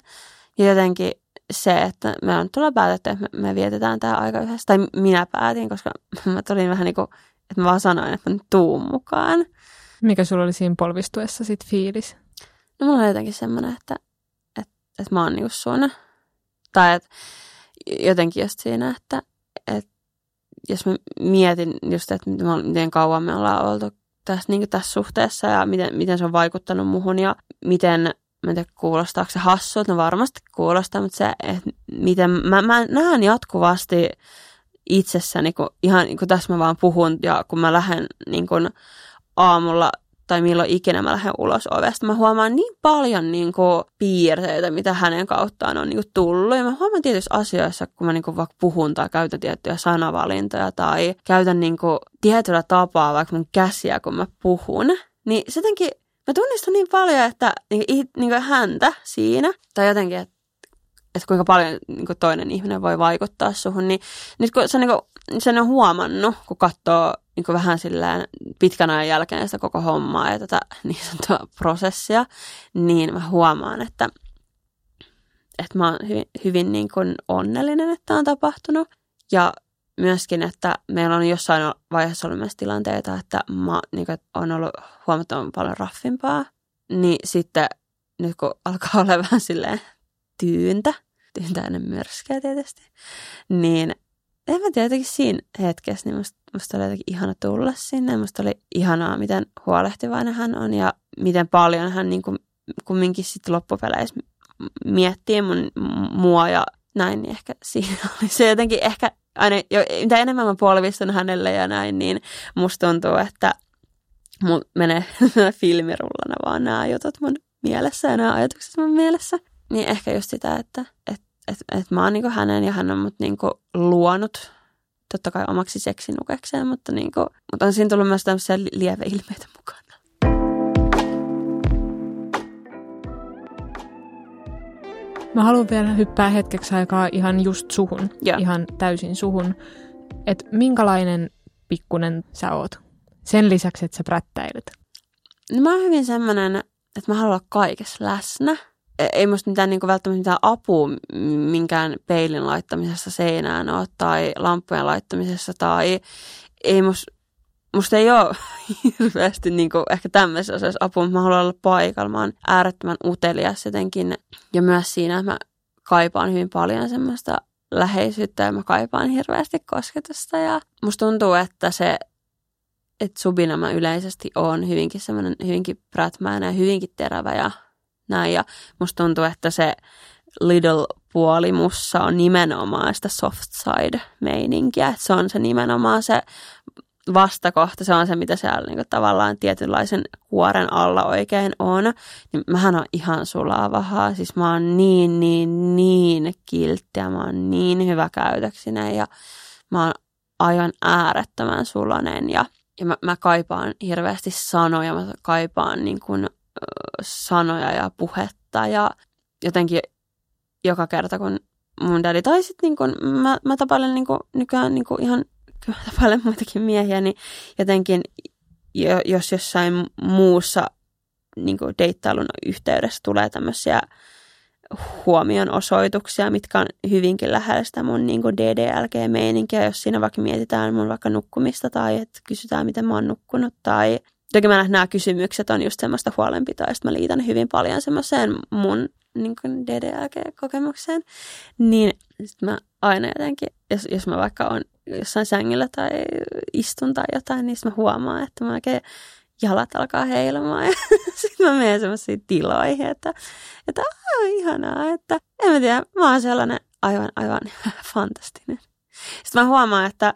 Speaker 1: ja jotenkin se, että me on tulla päätetty, että me, me vietetään tämä aika yhdessä. Tai minä päätin, koska mä tulin vähän niin kuin, että mä vaan sanoin, että mä tuun mukaan.
Speaker 2: Mikä sulla oli siinä polvistuessa sit fiilis?
Speaker 1: No mulla oli jotenkin semmoinen, että, että, että mä oon niinku sun. Tai että jotenkin just siinä, että, että jos mä mietin just, että miten kauan me ollaan oltu tässä, niin tässä suhteessa ja miten, miten se on vaikuttanut muhun ja miten mä en tiedä kuulostaako se hassulta, no varmasti kuulostaa, mutta se, että miten mä, mä näen jatkuvasti itsessäni, kun ihan niin kun tässä mä vaan puhun ja kun mä lähden niin kun aamulla tai milloin ikinä mä lähden ulos ovesta, mä huomaan niin paljon niin kuin, piirteitä, mitä hänen kauttaan on niin kuin, tullut. Ja mä huomaan tietyissä asioissa, kun mä niin kuin, vaikka puhun tai käytän tiettyjä sanavalintoja tai käytän niin kuin, tietyllä tapaa vaikka mun käsiä, kun mä puhun, niin se jotenkin mä tunnistan niin paljon, että niin, niin kuin häntä siinä, tai jotenkin, että, että kuinka paljon niin kuin toinen ihminen voi vaikuttaa suhun, niin nyt kun se, niin kuin, sen on huomannut, kun katsoo niin kuin vähän silleen pitkän ajan jälkeen sitä koko hommaa ja tätä niin sanottua prosessia, niin mä huomaan, että, että mä oon hyvin, hyvin niin kuin onnellinen, että on tapahtunut. Ja myöskin, että meillä on jossain vaiheessa ollut myös tilanteita, että mä niin kuin, on ollut huomattavan paljon raffimpaa. Niin sitten nyt kun alkaa olla vähän silleen tyyntä, tyyntä ennen myrskyä tietysti, niin en mä tiedä, siinä hetkessä, niin musta, musta oli jotenkin ihana tulla sinne. Musta oli ihanaa, miten huolehtivainen hän on ja miten paljon hän niin kuin, kumminkin sitten loppupeleissä miettii mun, mua ja näin, niin ehkä siinä oli se jotenkin ehkä aina, jo, mitä enemmän mä polvistan hänelle ja näin, niin musta tuntuu, että mun menee filmirullana vaan nämä jutut mun mielessä ja nämä ajatukset mun mielessä. Niin ehkä just sitä, että et, et, et mä oon niinku hänen ja hän on mut niinku luonut totta kai omaksi seksinukekseen, mutta, niinku, mutta on siinä tullut myös tämmöisiä lieveilmeitä mukaan.
Speaker 2: Mä haluan vielä hyppää hetkeksi aikaa ihan just suhun,
Speaker 1: Joo.
Speaker 2: ihan täysin suhun. Että minkälainen pikkunen sä oot? Sen lisäksi, että sä prättäilet.
Speaker 1: No mä oon hyvin semmoinen, että mä haluan olla kaikessa läsnä. E- Ei musta mitään niin välttämättä mitään apua minkään peilin laittamisessa seinään ole tai lampujen laittamisessa tai ei musta, musta ei ole hirveästi niin ehkä tämmöisessä asiassa apua, mutta mä haluan olla paikalla. Mä oon äärettömän utelias jotenkin ja myös siinä mä kaipaan hyvin paljon semmoista läheisyyttä ja mä kaipaan hirveästi kosketusta ja musta tuntuu, että se että subina mä yleisesti oon hyvinkin semmoinen hyvinkin prätmäinen ja hyvinkin terävä ja näin. Ja musta tuntuu, että se little puoli mussa on nimenomaan sitä soft side meininkiä. Että se on se nimenomaan se vastakohta, se on se, mitä siellä niin tavallaan tietynlaisen kuoren alla oikein on. Niin mähän on ihan sulavahaa. Siis mä oon niin, niin, niin kilttiä. Mä oon niin hyvä käytöksinen ja mä oon aivan äärettömän sulonen ja ja mä, mä kaipaan hirveästi sanoja, mä kaipaan niin kuin, sanoja ja puhetta ja jotenkin joka kerta, kun mun daddy, tai sitten niin kuin, mä, mä tapailen niin kuin, nykyään niin kuin ihan, tapailen muitakin miehiä, niin jotenkin jo, jos jossain muussa niin kuin deittailun yhteydessä tulee tämmöisiä huomionosoituksia, mitkä on hyvinkin lähellä sitä mun niin DDLG-meininkiä, jos siinä vaikka mietitään mun vaikka nukkumista tai että kysytään, miten mä oon nukkunut tai Toki mä nämä kysymykset on just semmoista huolenpitoa, mä liitän hyvin paljon semmoiseen mun niin DDLG-kokemukseen. Niin sit mä aina jotenkin, jos, jos mä vaikka on jossain sängyllä tai istun tai jotain, niin mä huomaan, että mä oikein jalat alkaa heilumaan ja sitten mä menen semmoisiin tiloihin, että, että aah, ihanaa, että en mä tiedä, mä oon sellainen aivan, aivan fantastinen. Sitten mä huomaan, että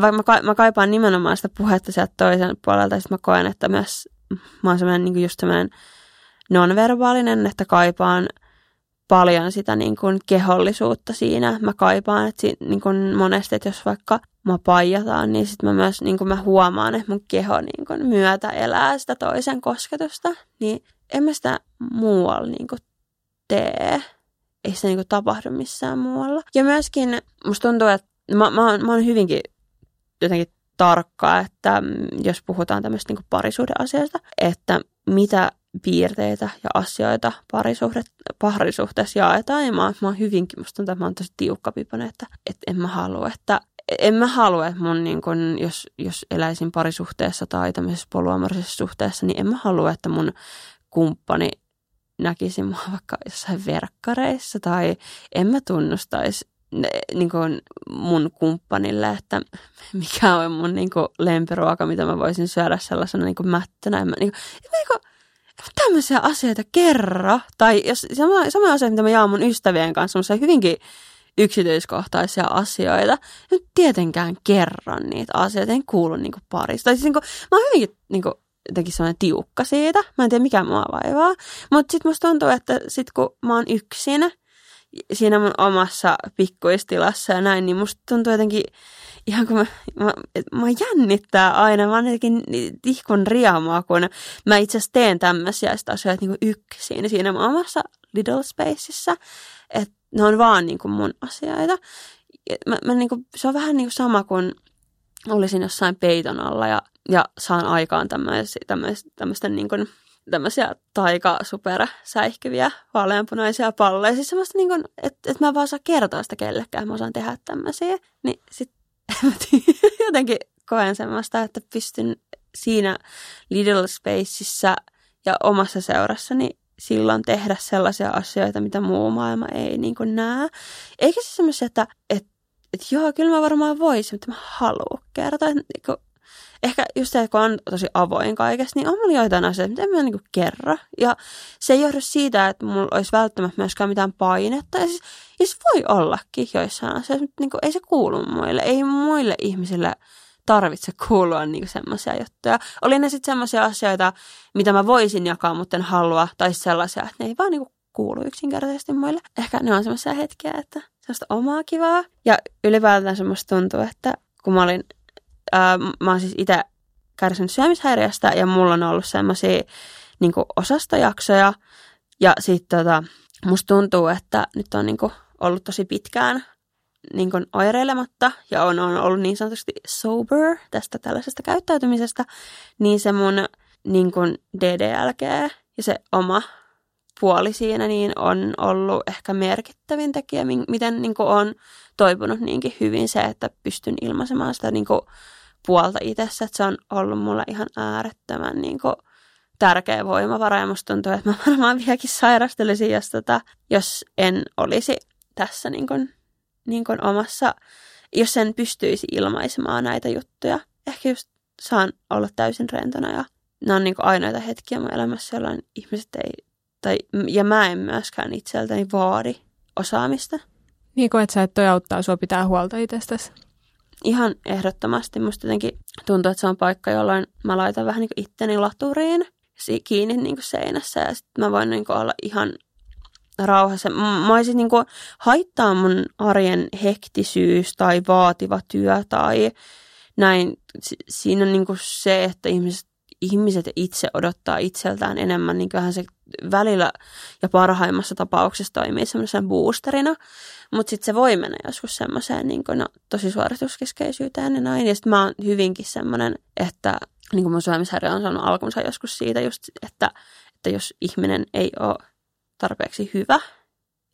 Speaker 1: vaikka mä, mä kaipaan nimenomaan sitä puhetta sieltä toisen puolelta, sitten mä koen, että myös mä oon semmoinen niin just semmoinen nonverbaalinen, että kaipaan paljon sitä niin kuin kehollisuutta siinä. Mä kaipaan, että si- niin kuin monesti, että jos vaikka mä paijataan, niin sitten mä myös niin kuin mä huomaan, että mun keho niin kuin myötä elää sitä toisen kosketusta. Niin en mä sitä muualla niin kuin tee. Ei se niin kuin tapahdu missään muualla. Ja myöskin musta tuntuu, että mä, mä, mä oon hyvinkin jotenkin tarkkaa, että jos puhutaan tämmöistä niin parisuhdeasioista, että mitä piirteitä ja asioita parisuhde, parisuhteessa jaetaan. Ja mä, oon- mä oon hyvinkin, musta tuntuu, että mä oon tosi tiukkapiponen, että, että en mä halua, että en mä halua, että mun, niin kun, jos, jos eläisin parisuhteessa tai tämmöisessä polyamorisessa suhteessa, niin en mä halua, että mun kumppani näkisi mua vaikka jossain verkkareissa tai en mä tunnustaisi niin kuin mun kumppanille, että mikä on mun niin lempiruoka, mitä mä voisin syödä sellaisena niin kuin mättönä. En mä, niin kuin, en mä, niin kuin, tämmöisiä asioita kerro. Tai jos, sama, sama asia, mitä mä jaan mun ystävien kanssa, semmoisia hyvinkin yksityiskohtaisia asioita. En tietenkään kerran niitä asioita, en kuulu niin kuin parista. Tai siis niin kuin, mä oon hyvinkin niin kuin, jotenkin sellainen tiukka siitä. Mä en tiedä, mikä mua vaivaa. Mutta sitten musta tuntuu, että sit kun mä oon yksin, siinä mun omassa pikkuistilassa ja näin, niin musta tuntuu jotenkin ihan kun mä, mä, mä jännittää aina, mä oon jotenkin tihkun riamua, kun mä itse asiassa teen tämmöisiä asioita niin kuin yksin siinä mun omassa little spaceissa, että ne on vaan niin kuin mun asioita. Mä, mä niin kuin, se on vähän niin kuin sama kuin olisin jossain peiton alla ja, ja saan aikaan tämmöistä niin kuin, tämmöisiä taika super säihkyviä vaaleanpunaisia palleja. Siis semmoista niin kuin, että, että mä en vaan saa kertoa sitä kellekään, mä osaan tehdä tämmöisiä. Niin sit jotenkin koen semmoista, että pystyn siinä little spaceissa ja omassa seurassani silloin tehdä sellaisia asioita, mitä muu maailma ei niin kuin näe. Eikä se semmoisia, että, että, että joo, kyllä mä varmaan voisin, mutta mä haluan kertoa. Että, niin ehkä just se, että kun on tosi avoin kaikesta, niin on mulla joitain asioita, mitä mä niinku kerro. Ja se ei johdu siitä, että mulla olisi välttämättä myöskään mitään painetta. Ja siis, ja siis voi ollakin joissain asioissa, mutta niinku, ei se kuulu muille. Ei muille ihmisille tarvitse kuulua niinku semmoisia juttuja. Oli ne sitten semmoisia asioita, mitä mä voisin jakaa, mutta en halua. Tai sellaisia, että ne ei vaan niinku kuulu yksinkertaisesti muille. Ehkä ne on semmoisia hetkiä, että semmoista omaa kivaa. Ja ylipäätään semmoista tuntuu, että kun mä olin ää, mä oon siis itse kärsinyt syömishäiriöstä ja mulla on ollut semmoisia niin osastojaksoja. Ja sitten tota, musta tuntuu, että nyt on niin kuin ollut tosi pitkään niin kuin oireilematta ja on, on ollut niin sanotusti sober tästä tällaisesta käyttäytymisestä, niin se mun niin kuin DDLG ja se oma puoli siinä niin on ollut ehkä merkittävin tekijä, miten niin kuin on toipunut niinkin hyvin se, että pystyn ilmaisemaan sitä niin kuin puolta itsessä, että se on ollut mulle ihan äärettömän niin kuin tärkeä voimavara ja musta tuntuu, että mä varmaan vieläkin sairastelisin, jos, tota, jos en olisi tässä niin kuin, niin kuin omassa, jos en pystyisi ilmaisemaan näitä juttuja. Ehkä just saan olla täysin rentona ja ne on niin kuin ainoita hetkiä mun elämässä, jolloin ihmiset ei, tai, ja mä en myöskään itseltäni vaadi osaamista.
Speaker 2: Niin että sä et toi auttaa sua pitää huolta itsestäsi?
Speaker 1: Ihan ehdottomasti. Musta jotenkin tuntuu, että se on paikka, jolloin mä laitan vähän niin itteni laturiin kiinni niin seinässä ja sitten mä voin niin olla ihan rauhassa. Mä olisin niin kuin haittaa mun arjen hektisyys tai vaativa työ tai näin. Siinä on niin kuin se, että ihmiset, ihmiset itse odottaa itseltään enemmän, niin kyllähän se välillä ja parhaimmassa tapauksessa toimii semmoisen boosterina, mutta sitten se voi mennä joskus semmoiseen niin no, tosi suorituskeskeisyyteen ja näin. Ja sitten mä oon hyvinkin semmoinen, että niin kuin mun syömishäiriö on saanut alkunsa joskus siitä just, että, että jos ihminen ei ole tarpeeksi hyvä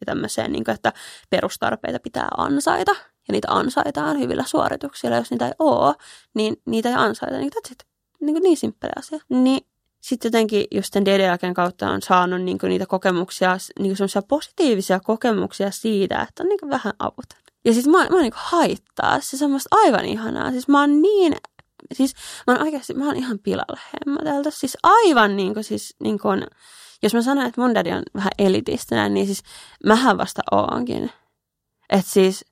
Speaker 1: ja tämmöiseen, niin kuin, että perustarpeita pitää ansaita ja niitä ansaitaan hyvillä suorituksilla. Jos niitä ei ole, niin niitä ei ansaita. Niin, that's Niin, kuin niin simppeli asia. Niin sitten jotenkin just sen DDLGn kautta on saanut niin kuin niitä kokemuksia, niin kuin positiivisia kokemuksia siitä, että on niin kuin vähän avuton. Ja siis mä, mä niin haittaa se semmoista aivan ihanaa. Siis mä oon niin siis mä oon oikeasti, mä oon ihan pilalla hemmoteltu. Siis aivan niin kuin, siis niin kuin, jos mä sanon, että mun daddy on vähän elitistinen, niin siis mähän vasta oonkin. Että siis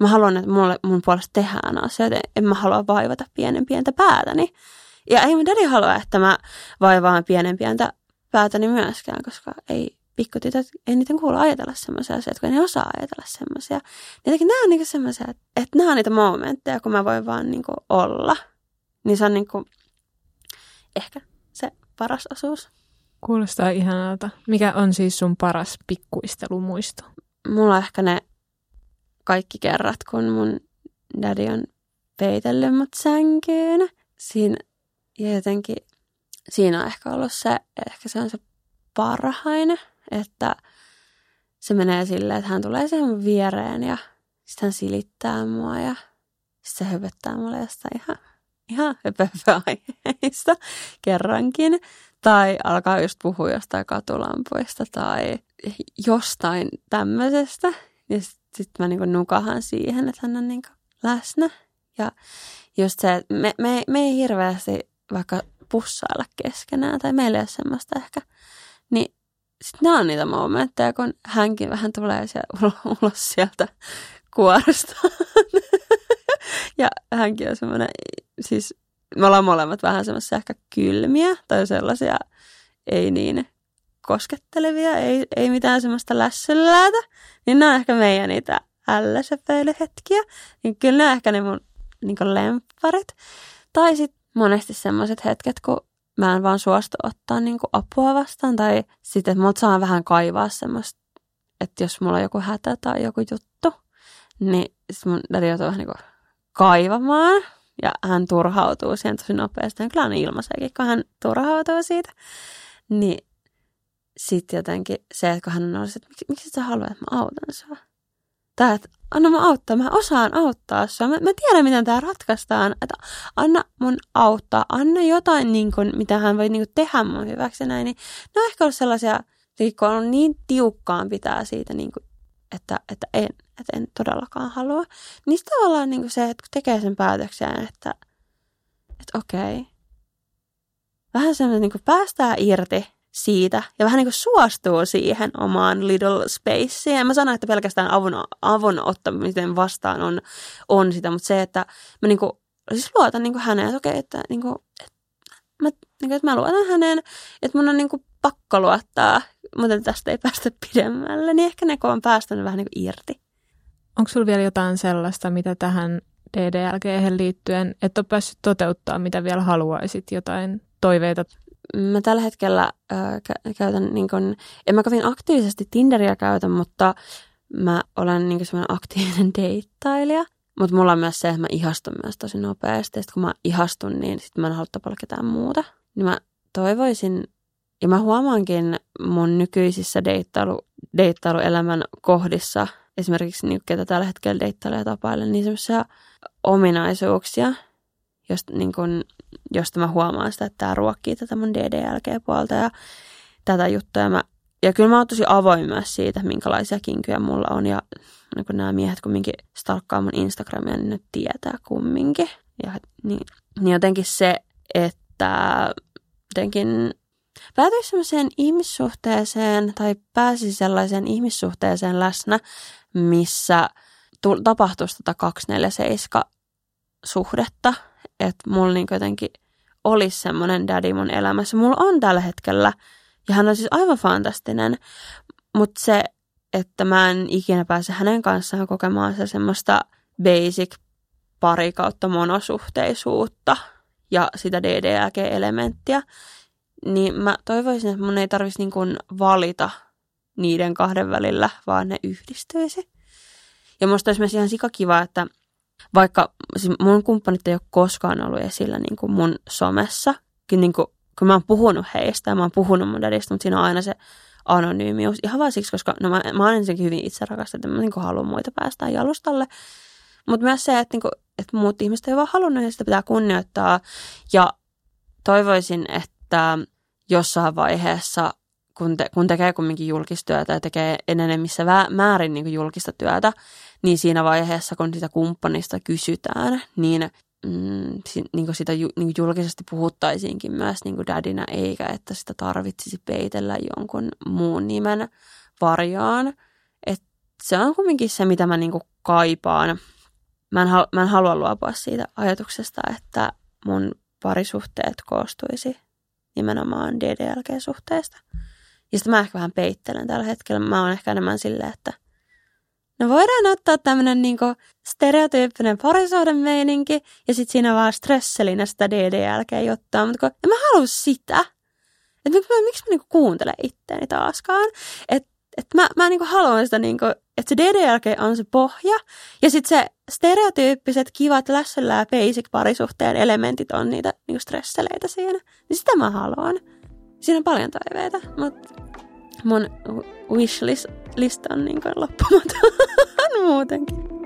Speaker 1: mä haluan, että mulle, mun puolesta tehdään asioita. En mä halua vaivata pienen pientä päätäni. Ja ei mun daddy halua, että mä vaivaan pienen pientä päätäni myöskään, koska ei pikkutytöt, ei niiden kuulu ajatella semmoisia asioita, kun ei ne osaa ajatella semmoisia. Jotenkin nämä on niinku semmoisia, että, että nämä on niitä momentteja, kun mä voin vaan niinku olla – niin se on niin kuin ehkä se paras osuus.
Speaker 2: Kuulostaa ihanalta. Mikä on siis sun paras pikkuistelumuisto?
Speaker 1: Mulla on ehkä ne kaikki kerrat, kun mun daddy on peitellyt mut sänkyyn. Siinä, ja jotenkin siinä on ehkä ollut se, ehkä se on se parhainen, että se menee silleen, että hän tulee siihen viereen ja sitten hän silittää mua ja sitten se höpöttää mulle jostain ihan ihan höpöhöaiheista kerrankin. Tai alkaa just puhua jostain katulampuista tai jostain tämmöisestä. Ja sitten sit mä niinku nukahan siihen, että hän on niinku läsnä. Ja just se, että me, me, me ei hirveästi vaikka pussailla keskenään, tai meillä ei ole semmoista ehkä. Niin sitten nämä on niitä momentteja, kun hänkin vähän tulee ulos sieltä kuorosta. ja hänkin on semmoinen, siis me ollaan molemmat vähän semmoisia ehkä kylmiä tai sellaisia ei niin koskettelevia, ei, ei mitään semmoista lässyläätä, niin nämä on ehkä meidän niitä älläsepeilyhetkiä. Niin kyllä nämä on ehkä ne mun niin lempparit. Tai sitten monesti semmoiset hetket, kun mä en vaan suostu ottaa niin apua vastaan. Tai sitten, että mut saa vähän kaivaa semmoista, että jos mulla on joku hätä tai joku juttu, niin sitten mun täytyy joutua vähän niin kaivamaan. Ja hän turhautuu siihen tosi nopeasti. Hän kyllä on ilmaisekin, kun hän turhautuu siitä. Niin sitten jotenkin se, että kun hän on ollut, että miksi, miksi sä haluat, että mä autan sua? Tai että anna mä auttaa, mä osaan auttaa sua. Mä, mä tiedän, miten tämä ratkaistaan. Että anna mun auttaa, anna jotain, niin kun, mitä hän voi niin kun, tehdä mun hyväksi näin. Niin ne on ehkä ollut sellaisia, kun on niin tiukkaan pitää siitä, niin kun, että, että en että en todellakaan halua. Niin tavallaan niin se, että kun tekee sen päätöksen, että, että okei, vähän semmoinen niin päästää irti siitä ja vähän niin kuin suostuu siihen omaan little spaceen. Mä sanon, että pelkästään avun, avun ottamisen vastaan on, on sitä, mutta se, että mä niin kuin, siis luotan niin kuin häneen, että okei, että, niin kuin, että, mä, niin kuin, että mä luotan häneen, että mun on niin kuin pakko luottaa, mutta tästä ei päästä pidemmälle, niin ehkä ne on päästänyt vähän niin kuin irti.
Speaker 2: Onko sulla vielä jotain sellaista, mitä tähän DDLG liittyen, että ole päässyt toteuttaa, mitä vielä haluaisit, jotain toiveita?
Speaker 1: Mä tällä hetkellä äh, käytän, niin kun, en mä kovin aktiivisesti Tinderiä käytä, mutta mä olen niin semmoinen aktiivinen deittailija. Mutta mulla on myös se, että mä ihastun myös tosi nopeasti. Sitten kun mä ihastun, niin sitten mä en halua tapalla ketään muuta. Niin mä toivoisin, ja mä huomaankin mun nykyisissä deittailu, deittailuelämän kohdissa, esimerkiksi niin ketä tällä hetkellä deittailee ja tapailen, niin semmoisia ominaisuuksia, josta, niin kun, josta mä huomaan sitä, että tämä ruokkii tätä mun DDLG-puolta ja tätä juttua. Ja, mä, ja kyllä mä oon tosi avoin myös siitä, minkälaisia kinkyjä mulla on. Ja niin kun nämä miehet kumminkin stalkkaa mun Instagramia, niin ne tietää kumminkin. Ja niin, niin jotenkin se, että jotenkin päätyisi sellaiseen ihmissuhteeseen tai pääsi sellaiseen ihmissuhteeseen läsnä, missä tapahtuisi tätä 247 suhdetta, että mulla niin jotenkin olisi semmoinen daddy mun elämässä. Mulla on tällä hetkellä, ja hän on siis aivan fantastinen, mutta se, että mä en ikinä pääse hänen kanssaan kokemaan se semmoista basic pari kautta monosuhteisuutta ja sitä DDLG-elementtiä, niin mä toivoisin, että mun ei tarvitsisi niin valita niiden kahden välillä, vaan ne yhdistyisi. Ja musta olisi myös ihan sikakiva, että vaikka siis mun kumppanit ei ole koskaan ollut esillä niin kuin mun somessa, niin kuin, kun mä oon puhunut heistä ja mä oon puhunut mun dadista, mutta siinä on aina se anonyymius. Ihan vaan siksi, koska no mä, mä oon ensinnäkin hyvin itse että mä niin kuin haluan muita päästää jalustalle. Mutta myös se, että, niin kuin, että muut ihmiset ei vaan halunnut ja sitä pitää kunnioittaa. Ja toivoisin, että jossain vaiheessa kun, te, kun tekee kumminkin julkistyötä ja tekee enenemmissä määrin niin julkista työtä, niin siinä vaiheessa, kun sitä kumppanista kysytään, niin mm, si, niin sitä ju, niin julkisesti puhuttaisiinkin myös niin dadinä, eikä että sitä tarvitsisi peitellä jonkun muun nimen varjoon. Et se on kumminkin se, mitä mä niin kaipaan. Mä en, mä en halua luopua siitä ajatuksesta, että mun parisuhteet koostuisi nimenomaan DDLG-suhteesta. Ja sitten mä ehkä vähän peittelen tällä hetkellä. Mä oon ehkä enemmän silleen, että no voidaan ottaa tämmönen niinku stereotyyppinen parisuuden meininki ja sitten siinä vaan stresselinä sitä DDLG-juttua, mutta kun en mä halua sitä. Että miksi mä, miksi mä niinku kuuntelen itteeni taaskaan. Että et mä, mä niinku haluan sitä, niinku, että se DDLG on se pohja ja sitten se stereotyyppiset kivat lässöllä ja basic parisuhteen elementit on niitä niinku stresseleitä siinä. Niin sitä mä haluan. Siinä on paljon toiveita, mutta mun wishlist on niin loppumaton muutenkin.